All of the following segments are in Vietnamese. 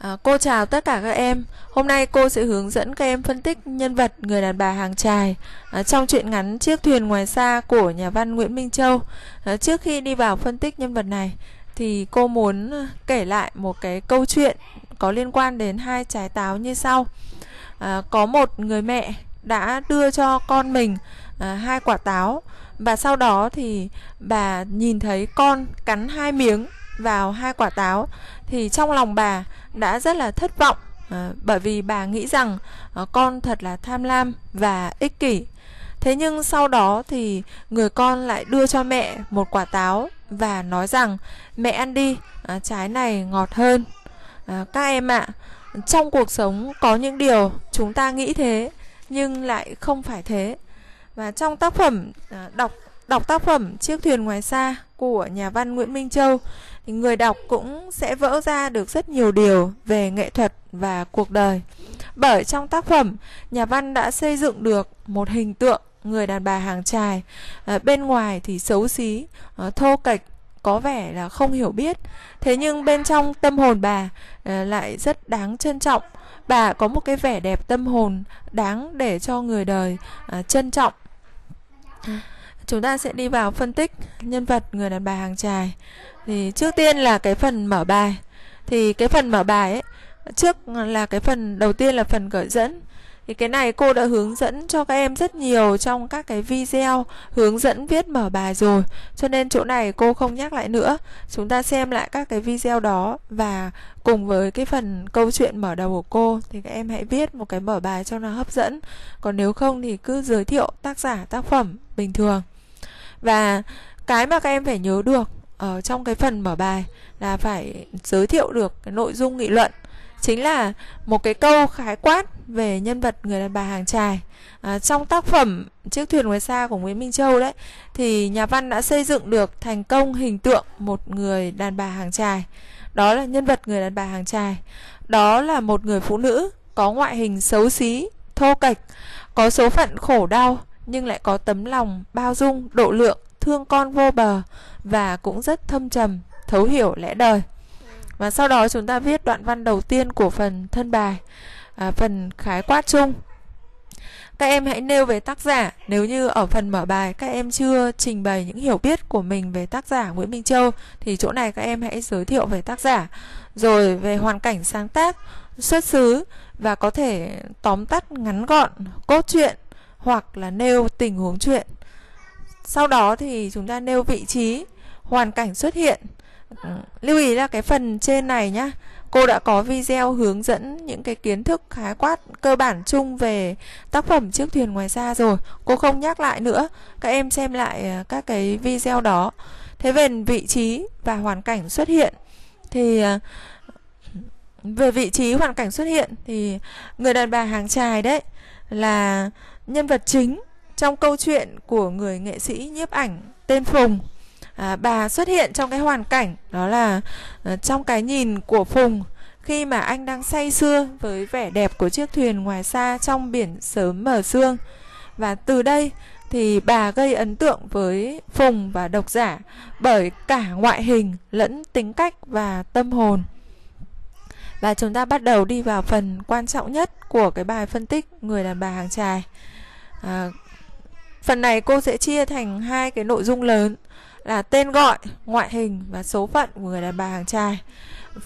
À, cô chào tất cả các em. Hôm nay cô sẽ hướng dẫn các em phân tích nhân vật người đàn bà hàng trài à, trong truyện ngắn Chiếc thuyền ngoài xa của nhà văn Nguyễn Minh Châu. À, trước khi đi vào phân tích nhân vật này thì cô muốn à, kể lại một cái câu chuyện có liên quan đến hai trái táo như sau. À, có một người mẹ đã đưa cho con mình à, hai quả táo và sau đó thì bà nhìn thấy con cắn hai miếng vào hai quả táo thì trong lòng bà đã rất là thất vọng à, bởi vì bà nghĩ rằng à, con thật là tham lam và ích kỷ. Thế nhưng sau đó thì người con lại đưa cho mẹ một quả táo và nói rằng mẹ ăn đi à, trái này ngọt hơn. À, các em ạ trong cuộc sống có những điều chúng ta nghĩ thế nhưng lại không phải thế. Và trong tác phẩm à, đọc đọc tác phẩm chiếc thuyền ngoài xa của nhà văn Nguyễn Minh Châu thì người đọc cũng sẽ vỡ ra được rất nhiều điều về nghệ thuật và cuộc đời. Bởi trong tác phẩm, nhà văn đã xây dựng được một hình tượng người đàn bà hàng trài, à, bên ngoài thì xấu xí, à, thô kệch, có vẻ là không hiểu biết. Thế nhưng bên trong tâm hồn bà à, lại rất đáng trân trọng. Bà có một cái vẻ đẹp tâm hồn đáng để cho người đời à, trân trọng. Chúng ta sẽ đi vào phân tích nhân vật người đàn bà hàng trài thì trước tiên là cái phần mở bài. Thì cái phần mở bài ấy, trước là cái phần, đầu tiên là phần gợi dẫn. Thì cái này cô đã hướng dẫn cho các em rất nhiều trong các cái video hướng dẫn viết mở bài rồi. Cho nên chỗ này cô không nhắc lại nữa. Chúng ta xem lại các cái video đó và cùng với cái phần câu chuyện mở đầu của cô thì các em hãy viết một cái mở bài cho nó hấp dẫn. Còn nếu không thì cứ giới thiệu tác giả, tác phẩm bình thường. Và cái mà các em phải nhớ được ở trong cái phần mở bài là phải giới thiệu được cái nội dung nghị luận. Chính là một cái câu khái quát về nhân vật người đàn bà hàng trài à, trong tác phẩm chiếc thuyền ngoài xa của Nguyễn Minh Châu đấy thì nhà văn đã xây dựng được thành công hình tượng một người đàn bà hàng trài đó là nhân vật người đàn bà hàng trài đó là một người phụ nữ có ngoại hình xấu xí thô kệch có số phận khổ đau nhưng lại có tấm lòng bao dung độ lượng thương con vô bờ và cũng rất thâm trầm, thấu hiểu lẽ đời. Và sau đó chúng ta viết đoạn văn đầu tiên của phần thân bài, à, phần khái quát chung. Các em hãy nêu về tác giả Nếu như ở phần mở bài các em chưa trình bày những hiểu biết của mình về tác giả Nguyễn Minh Châu Thì chỗ này các em hãy giới thiệu về tác giả Rồi về hoàn cảnh sáng tác, xuất xứ Và có thể tóm tắt ngắn gọn cốt truyện Hoặc là nêu tình huống chuyện sau đó thì chúng ta nêu vị trí, hoàn cảnh xuất hiện. Ừ, lưu ý là cái phần trên này nhá, cô đã có video hướng dẫn những cái kiến thức khái quát cơ bản chung về tác phẩm chiếc thuyền ngoài xa rồi. Cô không nhắc lại nữa, các em xem lại à, các cái video đó. Thế về vị trí và hoàn cảnh xuất hiện thì à, về vị trí hoàn cảnh xuất hiện thì người đàn bà hàng trài đấy là nhân vật chính trong câu chuyện của người nghệ sĩ nhiếp ảnh tên Phùng à, bà xuất hiện trong cái hoàn cảnh đó là à, trong cái nhìn của Phùng khi mà anh đang say sưa với vẻ đẹp của chiếc thuyền ngoài xa trong biển sớm mở sương và từ đây thì bà gây ấn tượng với Phùng và độc giả bởi cả ngoại hình lẫn tính cách và tâm hồn. Và chúng ta bắt đầu đi vào phần quan trọng nhất của cái bài phân tích người đàn bà hàng trài. À, Phần này cô sẽ chia thành hai cái nội dung lớn là tên gọi, ngoại hình và số phận của người đàn bà hàng trai.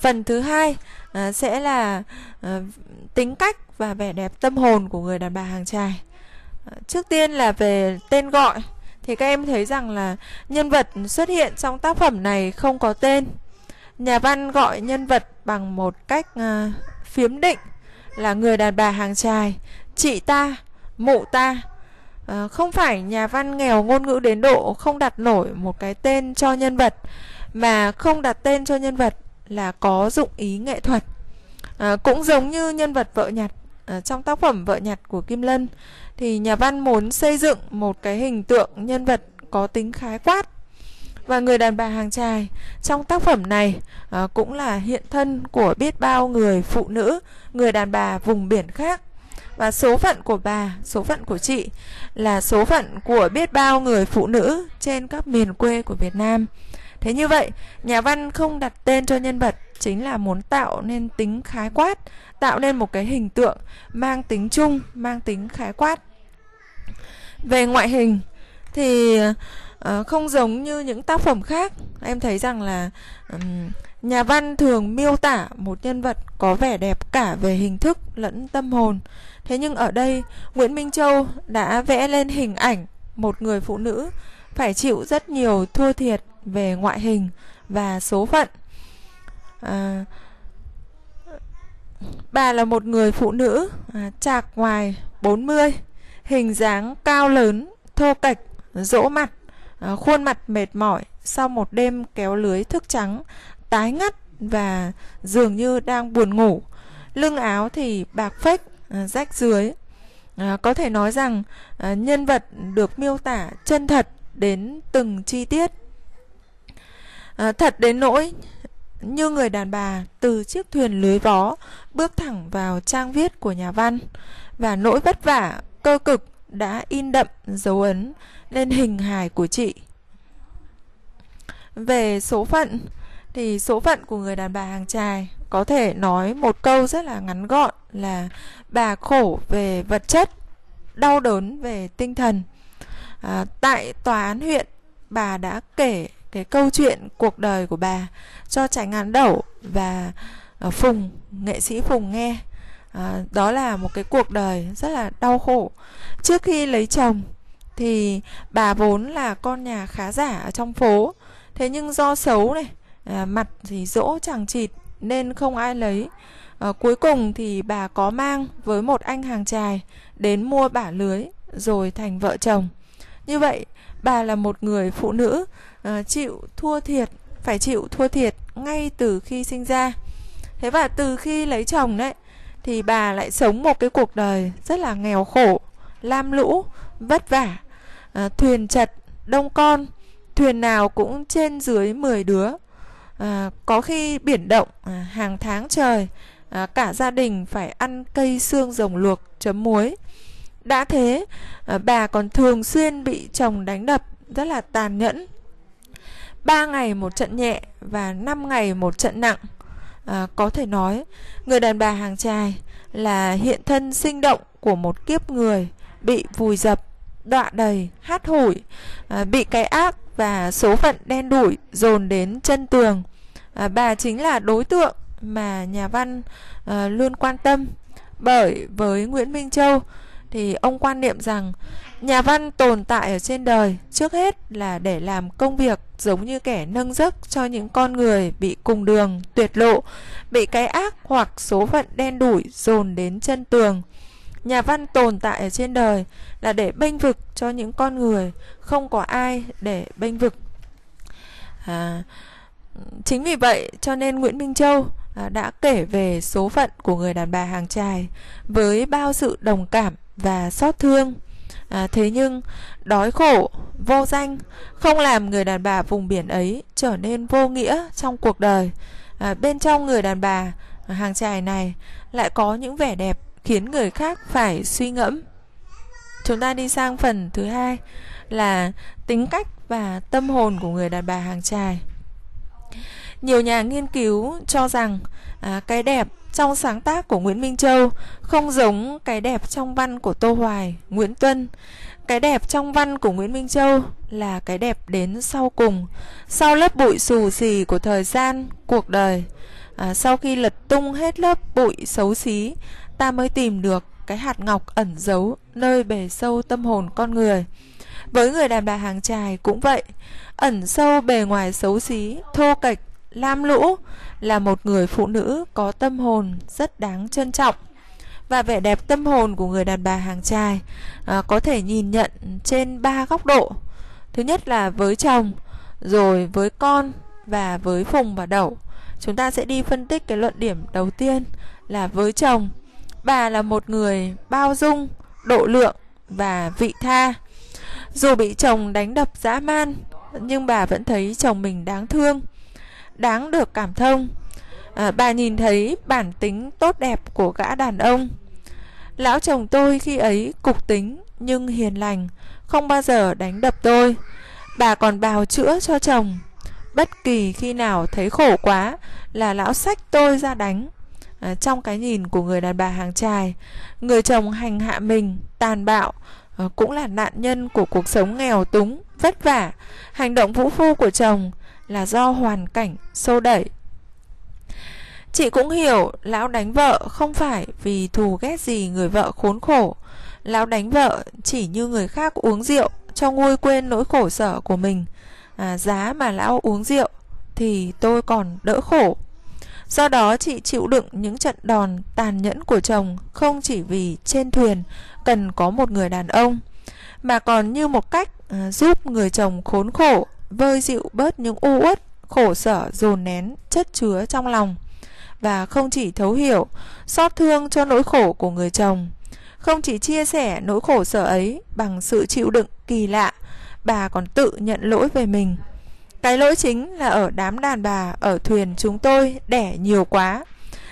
Phần thứ hai à, sẽ là à, tính cách và vẻ đẹp tâm hồn của người đàn bà hàng trai. À, trước tiên là về tên gọi thì các em thấy rằng là nhân vật xuất hiện trong tác phẩm này không có tên. Nhà văn gọi nhân vật bằng một cách à, phiếm định là người đàn bà hàng trai, chị ta, mụ ta à, không phải nhà văn nghèo ngôn ngữ đến độ không đặt nổi một cái tên cho nhân vật mà không đặt tên cho nhân vật là có dụng ý nghệ thuật. À, cũng giống như nhân vật vợ nhặt à, trong tác phẩm vợ nhặt của kim lân thì nhà văn muốn xây dựng một cái hình tượng nhân vật có tính khái quát. Và người đàn bà hàng trài trong tác phẩm này à, cũng là hiện thân của biết bao người phụ nữ người đàn bà vùng biển khác và số phận của bà, số phận của chị là số phận của biết bao người phụ nữ trên các miền quê của Việt Nam. Thế như vậy, nhà văn không đặt tên cho nhân vật chính là muốn tạo nên tính khái quát, tạo nên một cái hình tượng mang tính chung, mang tính khái quát. Về ngoại hình thì uh, không giống như những tác phẩm khác, em thấy rằng là um, nhà văn thường miêu tả một nhân vật có vẻ đẹp cả về hình thức lẫn tâm hồn. Thế nhưng ở đây, Nguyễn Minh Châu đã vẽ lên hình ảnh một người phụ nữ phải chịu rất nhiều thua thiệt về ngoại hình và số phận. À, bà là một người phụ nữ à, chạc ngoài 40, hình dáng cao lớn, thô kệch, rỗ mặt, à, khuôn mặt mệt mỏi sau một đêm kéo lưới thức trắng, tái ngắt và dường như đang buồn ngủ. Lưng áo thì bạc phách, à, rách dưới. À, có thể nói rằng à, nhân vật được miêu tả chân thật đến từng chi tiết à, thật đến nỗi như người đàn bà từ chiếc thuyền lưới vó bước thẳng vào trang viết của nhà văn và nỗi vất vả cơ cực đã in đậm dấu ấn lên hình hài của chị về số phận thì số phận của người đàn bà hàng trài có thể nói một câu rất là ngắn gọn là bà khổ về vật chất đau đớn về tinh thần. À, tại tòa án huyện bà đã kể cái câu chuyện cuộc đời của bà cho tránh án đẩu và à, phùng nghệ sĩ phùng nghe. À, đó là một cái cuộc đời rất là đau khổ. Trước khi lấy chồng thì bà vốn là con nhà khá giả ở trong phố. Thế nhưng do xấu này à, mặt thì dỗ chẳng chịt nên không ai lấy. À, cuối cùng thì bà có mang với một anh hàng trài đến mua bả lưới rồi thành vợ chồng. Như vậy bà là một người phụ nữ à, chịu thua thiệt phải chịu thua thiệt ngay từ khi sinh ra. Thế và từ khi lấy chồng đấy thì bà lại sống một cái cuộc đời rất là nghèo khổ lam lũ vất vả à, thuyền chật đông con thuyền nào cũng trên dưới 10 đứa à, có khi biển động à, hàng tháng trời à, cả gia đình phải ăn cây xương rồng luộc chấm muối. Đã thế à, bà còn thường xuyên bị chồng đánh đập rất là tàn nhẫn. Ba ngày một trận nhẹ và 5 ngày một trận nặng. À, có thể nói người đàn bà hàng trài là hiện thân sinh động của một kiếp người bị vùi dập đọa đầy hát hủi à, bị cái ác và số phận đen đủi dồn đến chân tường. À, bà chính là đối tượng mà nhà văn à, luôn quan tâm. Bởi với Nguyễn Minh Châu thì ông quan niệm rằng nhà văn tồn tại ở trên đời trước hết là để làm công việc giống như kẻ nâng giấc cho những con người bị cùng đường tuyệt lộ bị cái ác hoặc số phận đen đủi dồn đến chân tường nhà văn tồn tại ở trên đời là để bênh vực cho những con người không có ai để bênh vực. À, chính vì vậy cho nên nguyễn minh châu à, đã kể về số phận của người đàn bà hàng trài với bao sự đồng cảm và xót thương. À, thế nhưng đói khổ vô danh không làm người đàn bà vùng biển ấy trở nên vô nghĩa trong cuộc đời. À, bên trong người đàn bà hàng trài này lại có những vẻ đẹp khiến người khác phải suy ngẫm chúng ta đi sang phần thứ hai là tính cách và tâm hồn của người đàn bà hàng trài nhiều nhà nghiên cứu cho rằng à, cái đẹp trong sáng tác của Nguyễn Minh Châu không giống cái đẹp trong văn của Tô Hoài, Nguyễn Tuân. Cái đẹp trong văn của Nguyễn Minh Châu là cái đẹp đến sau cùng, sau lớp bụi xù xì của thời gian, cuộc đời. À, sau khi lật tung hết lớp bụi xấu xí, ta mới tìm được cái hạt ngọc ẩn giấu nơi bề sâu tâm hồn con người. Với người đàn bà hàng trài cũng vậy, ẩn sâu bề ngoài xấu xí, thô kệch, lam lũ là một người phụ nữ có tâm hồn rất đáng trân trọng. Và vẻ đẹp tâm hồn của người đàn bà hàng trai à, có thể nhìn nhận trên ba góc độ. Thứ nhất là với chồng rồi với con và với phùng và đậu. Chúng ta sẽ đi phân tích cái luận điểm đầu tiên là với chồng bà là một người bao dung độ lượng và vị tha. Dù bị chồng đánh đập dã man nhưng bà vẫn thấy chồng mình đáng thương đáng được cảm thông. À, bà nhìn thấy bản tính tốt đẹp của gã đàn ông. Lão chồng tôi khi ấy cục tính nhưng hiền lành không bao giờ đánh đập tôi. Bà còn bào chữa cho chồng. Bất kỳ khi nào thấy khổ quá là lão sách tôi ra đánh à, trong cái nhìn của người đàn bà hàng trài người chồng hành hạ mình tàn bạo à, cũng là nạn nhân của cuộc sống nghèo túng vất vả. Hành động vũ phu của chồng là do hoàn cảnh xô đẩy chị cũng hiểu lão đánh vợ không phải vì thù ghét gì người vợ khốn khổ. Lão đánh vợ chỉ như người khác uống rượu cho nguôi quên nỗi khổ sở của mình. À, giá mà lão uống rượu thì tôi còn đỡ khổ. Do đó chị chịu đựng những trận đòn tàn nhẫn của chồng không chỉ vì trên thuyền cần có một người đàn ông, mà còn như một cách à, giúp người chồng khốn khổ, vơi dịu bớt những u uất, khổ sở, dồn nén, chất chứa trong lòng. Và không chỉ thấu hiểu, xót thương cho nỗi khổ của người chồng, không chỉ chia sẻ nỗi khổ sở ấy bằng sự chịu đựng kỳ lạ, bà còn tự nhận lỗi về mình cái lỗi chính là ở đám đàn bà ở thuyền chúng tôi đẻ nhiều quá.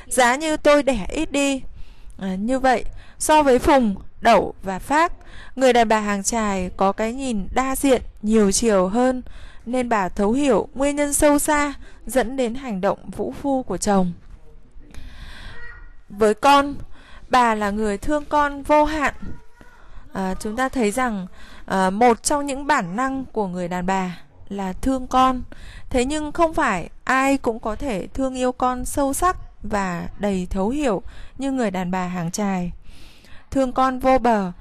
Giá như tôi đẻ ít đi. À, Như vậy so với Phùng, Đậu và Phát Người đàn bà hàng trài có cái nhìn đa diện, nhiều chiều hơn. Nên bà thấu hiểu nguyên nhân sâu xa Dẫn đến hành động vũ phu của chồng. Với con, bà là người thương con vô hạn. À, Chúng ta thấy rằng à, một trong những bản năng của người đàn bà là thương con. Thế nhưng không phải ai cũng có thể thương yêu con sâu sắc và đầy thấu hiểu như người đàn bà hàng trài thương con vô bờ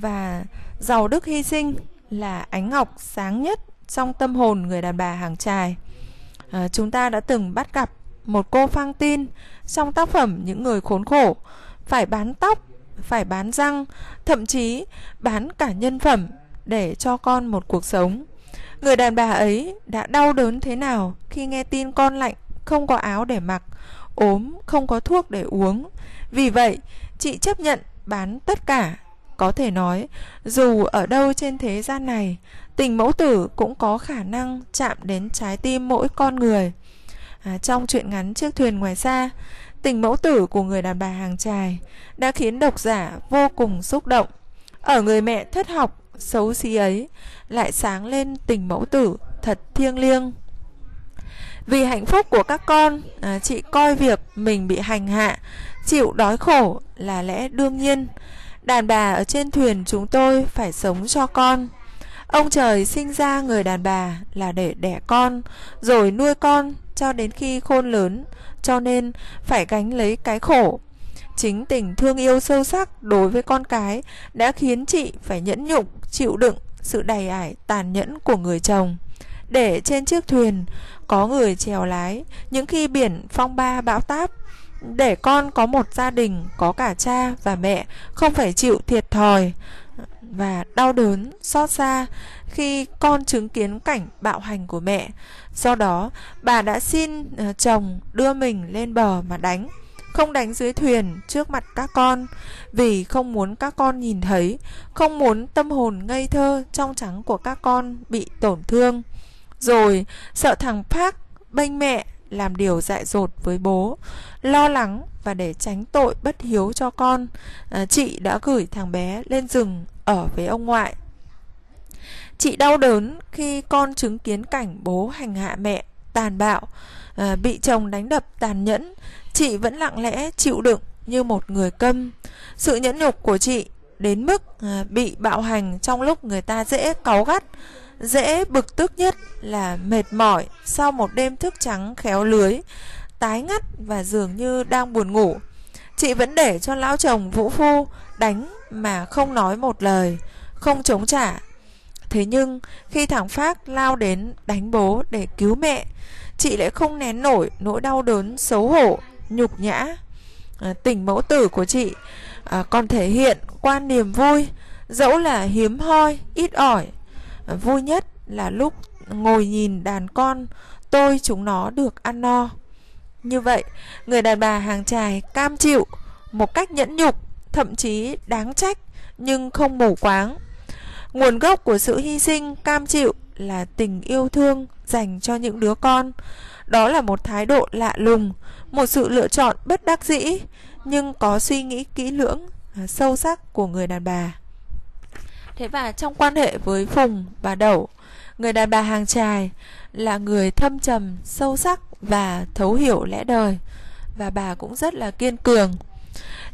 và giàu đức hy sinh là ánh ngọc sáng nhất trong tâm hồn người đàn bà hàng trài à, chúng ta đã từng bắt gặp một cô phang tin trong tác phẩm những người khốn khổ phải bán tóc phải bán răng thậm chí bán cả nhân phẩm để cho con một cuộc sống. Người đàn bà ấy đã đau đớn thế nào khi nghe tin con lạnh, không có áo để mặc, ốm, không có thuốc để uống. Vì vậy, chị chấp nhận bán tất cả. Có thể nói, dù ở đâu trên thế gian này, tình mẫu tử cũng có khả năng chạm đến trái tim mỗi con người. À, trong chuyện ngắn Chiếc thuyền ngoài xa, tình mẫu tử của người đàn bà hàng trài đã khiến độc giả vô cùng xúc động. Ở người mẹ thất học xấu xí ấy lại sáng lên tình mẫu tử thật thiêng liêng. Vì hạnh phúc của các con à, chị coi việc mình bị hành hạ chịu đói khổ là lẽ đương nhiên. Đàn bà ở trên thuyền chúng tôi phải sống cho con. Ông trời sinh ra người đàn bà là để đẻ con rồi nuôi con cho đến khi khôn lớn cho nên phải gánh lấy cái khổ chính tình thương yêu sâu sắc đối với con cái đã khiến chị phải nhẫn nhục, chịu đựng sự đầy ải, tàn nhẫn của người chồng. Để trên chiếc thuyền có người chèo lái, những khi biển phong ba bão táp, để con có một gia đình, có cả cha và mẹ không phải chịu thiệt thòi và đau đớn xót xa khi con chứng kiến cảnh bạo hành của mẹ. Do đó, bà đã xin ờ, chồng đưa mình lên bờ mà đánh không đánh dưới thuyền trước mặt các con vì không muốn các con nhìn thấy, không muốn tâm hồn ngây thơ trong trắng của các con bị tổn thương. Rồi sợ thằng Park bênh mẹ làm điều dại dột với bố, lo lắng và để tránh tội bất hiếu cho con, à, chị đã gửi thằng bé lên rừng ở với ông ngoại. Chị đau đớn khi con chứng kiến cảnh bố hành hạ mẹ tàn bạo, à, bị chồng đánh đập tàn nhẫn chị vẫn lặng lẽ chịu đựng như một người câm. Sự nhẫn nhục của chị đến mức à, bị bạo hành trong lúc người ta dễ cáu gắt, dễ bực tức nhất là mệt mỏi sau một đêm thức trắng khéo lưới, tái ngắt và dường như đang buồn ngủ. Chị vẫn để cho lão chồng vũ phu đánh mà không nói một lời, không chống trả. Thế nhưng khi thằng Phát lao đến đánh bố để cứu mẹ, chị lại không nén nổi nỗi đau đớn xấu hổ nhục nhã. À, tình mẫu tử của chị à, còn thể hiện qua niềm vui dẫu là hiếm hoi ít ỏi. À, vui nhất là lúc ngồi nhìn đàn con tôi chúng nó được ăn no. Như vậy người đàn bà hàng trài cam chịu một cách nhẫn nhục thậm chí đáng trách nhưng không mù quáng nguồn gốc của sự hy sinh, cam chịu là tình yêu thương dành cho những đứa con. Đó là một thái độ lạ lùng, một sự lựa chọn bất đắc dĩ, nhưng có suy nghĩ kỹ lưỡng à, sâu sắc của người đàn bà. Thế và trong quan hệ với phùng và đậu, người đàn bà hàng trài là người thâm trầm, sâu sắc và thấu hiểu lẽ đời, và bà cũng rất là kiên cường.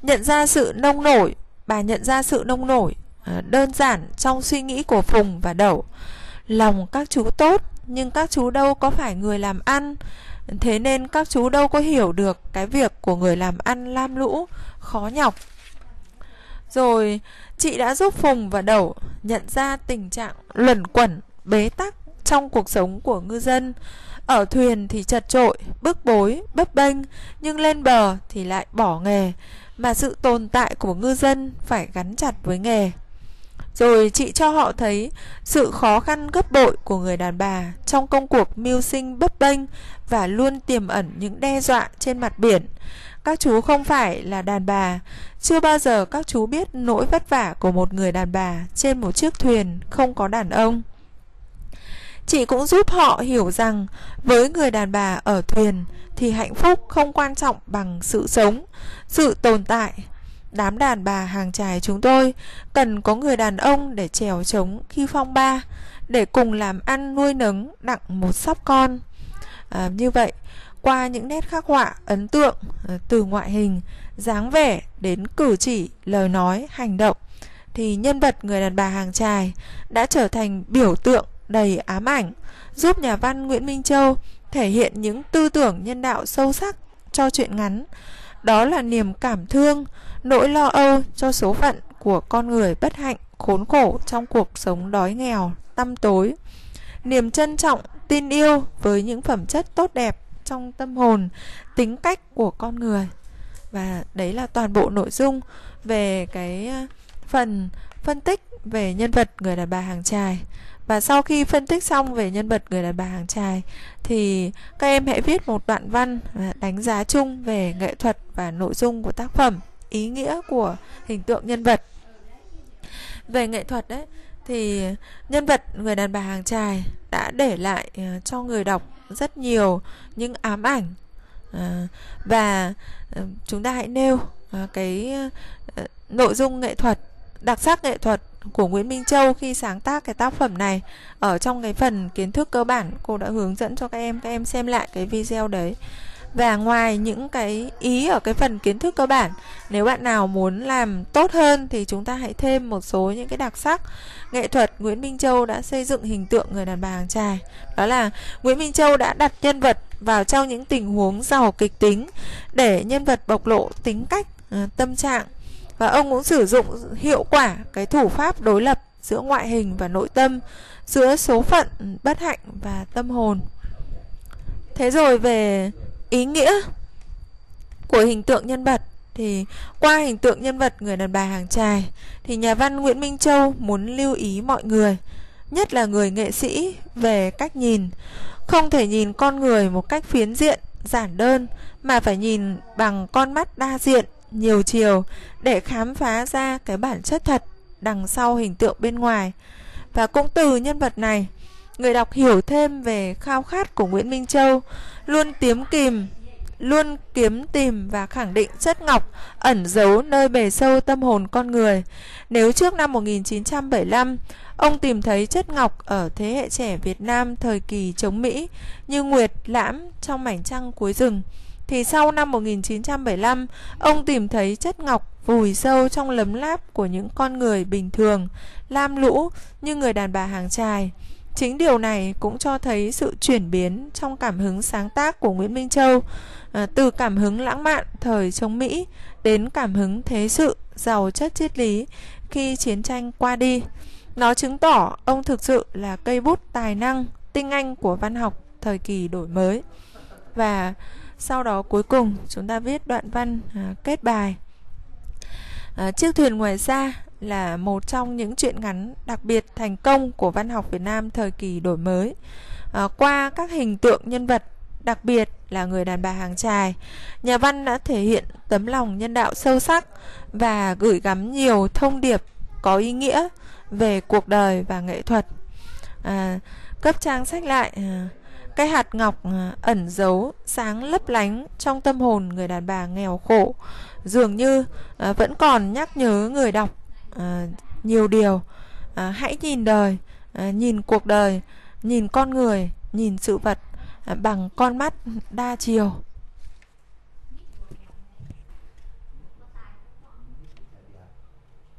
Nhận ra sự nông nổi, bà nhận ra sự nông nổi Ờ, đơn giản trong suy nghĩ của phùng và đậu. Lòng các chú tốt, nhưng các chú đâu có phải người làm ăn? Thế nên các chú đâu có hiểu được cái việc của người làm ăn lam lũ, khó nhọc. Rồi, chị đã giúp phùng và đậu nhận ra tình trạng luẩn quẩn, bế tắc trong cuộc sống của ngư dân. Ở thuyền thì chật trội, bức bối, bấp bênh, nhưng lên bờ thì lại bỏ nghề, mà sự tồn tại của ngư dân phải gắn chặt với nghề rồi chị cho họ thấy sự khó khăn gấp bội của người đàn bà trong công cuộc mưu sinh bấp bênh và luôn tiềm ẩn những đe dọa trên mặt biển. Các chú không phải là đàn bà, chưa bao giờ các chú biết nỗi vất vả của một người đàn bà trên một chiếc thuyền không có đàn ông. Chị cũng giúp họ hiểu rằng với người đàn bà ở thuyền thì hạnh phúc không quan trọng bằng sự sống, sự tồn tại Đám đàn bà hàng trài chúng tôi cần có người đàn ông để trèo trống khi phong ba, để cùng làm ăn nuôi nấng đặng một sóc con. À, như vậy, qua những nét khắc họa ấn tượng à, từ ngoại hình, dáng vẻ đến cử chỉ, lời nói, hành động, thì nhân vật người đàn bà hàng trài đã trở thành biểu tượng đầy ám ảnh, giúp nhà văn Nguyễn Minh Châu thể hiện những tư tưởng nhân đạo sâu sắc cho chuyện ngắn. Đó là niềm cảm thương, nỗi lo âu cho số phận của con người bất hạnh, khốn khổ trong cuộc sống đói nghèo, tăm tối. Niềm trân trọng, tin yêu với những phẩm chất tốt đẹp trong tâm hồn, tính cách của con người. Và đấy là toàn bộ nội dung về cái ờ, phần phân tích về nhân vật người đàn bà hàng trài và sau khi phân tích xong về nhân vật người đàn bà hàng trài thì các em hãy viết một đoạn văn ờ, đánh giá chung về nghệ thuật và nội dung của tác phẩm ý nghĩa của hình tượng nhân vật. Về nghệ thuật đấy thì nhân vật người đàn bà hàng trài đã để lại ờ, cho người đọc rất nhiều những ám ảnh. Ờ, và ờ, chúng ta hãy nêu cái nội dung nghệ thuật, đặc sắc nghệ thuật của Nguyễn Minh Châu khi sáng tác cái tác phẩm này ở trong cái phần kiến thức cơ bản. Cô đã hướng dẫn cho các em các em xem lại cái video đấy và ngoài những cái ý ở cái phần kiến thức cơ bản, nếu bạn nào muốn làm tốt hơn thì chúng ta hãy thêm một số những cái đặc sắc. Nghệ thuật Nguyễn Minh Châu đã xây dựng hình tượng người đàn bà hàng trài đó là Nguyễn Minh Châu đã đặt nhân vật vào trong những tình huống giàu kịch tính để nhân vật bộc lộ tính cách à, tâm trạng. Và ông cũng sử dụng hiệu quả cái thủ pháp đối lập giữa ngoại hình và nội tâm, giữa số phận ừ, bất hạnh và tâm hồn. Thế rồi về ý nghĩa của hình tượng nhân vật thì qua hình tượng nhân vật người đàn bà hàng trài thì nhà văn Nguyễn Minh Châu muốn lưu ý mọi người, nhất là người nghệ sĩ về cách nhìn, không thể nhìn con người một cách phiến diện, giản đơn mà phải nhìn bằng con mắt đa diện, nhiều chiều để khám phá ra cái bản chất thật đằng sau hình tượng bên ngoài. Và cũng từ nhân vật này, người đọc hiểu thêm về khao khát của Nguyễn Minh Châu luôn tiếm kìm luôn kiếm tìm và khẳng định chất ngọc ẩn giấu nơi bề sâu tâm hồn con người. Nếu trước năm 1975, ông tìm thấy chất ngọc ở thế hệ trẻ Việt Nam thời kỳ chống Mỹ như Nguyệt, Lãm trong mảnh trăng cuối rừng, thì sau năm 1975, ông tìm thấy chất ngọc vùi sâu trong lấm láp của những con người bình thường, lam lũ như người đàn bà hàng trài. Chính điều này cũng cho thấy sự chuyển biến trong cảm hứng sáng tác của Nguyễn Minh Châu, à, từ cảm hứng lãng mạn thời chống Mỹ đến cảm hứng thế sự giàu chất triết lý khi chiến tranh qua đi. Nó chứng tỏ ông thực sự là cây bút tài năng, tinh anh của văn học thời kỳ đổi mới. Và sau đó cuối cùng chúng ta viết đoạn văn à, kết bài. À, chiếc thuyền ngoài xa là một trong những truyện ngắn đặc biệt thành công của văn học Việt Nam thời kỳ đổi mới. À, qua các hình tượng nhân vật đặc biệt là người đàn bà hàng trài, nhà văn đã thể hiện tấm lòng nhân đạo sâu sắc và gửi gắm nhiều thông điệp có ý nghĩa về cuộc đời và nghệ thuật. À, cấp trang sách lại à, cái hạt ngọc à, ẩn giấu sáng lấp lánh trong tâm hồn người đàn bà nghèo khổ dường như à, vẫn còn nhắc nhớ người đọc à, nhiều điều. À, hãy nhìn đời à, nhìn cuộc đời nhìn con người nhìn sự vật bằng con mắt đa chiều.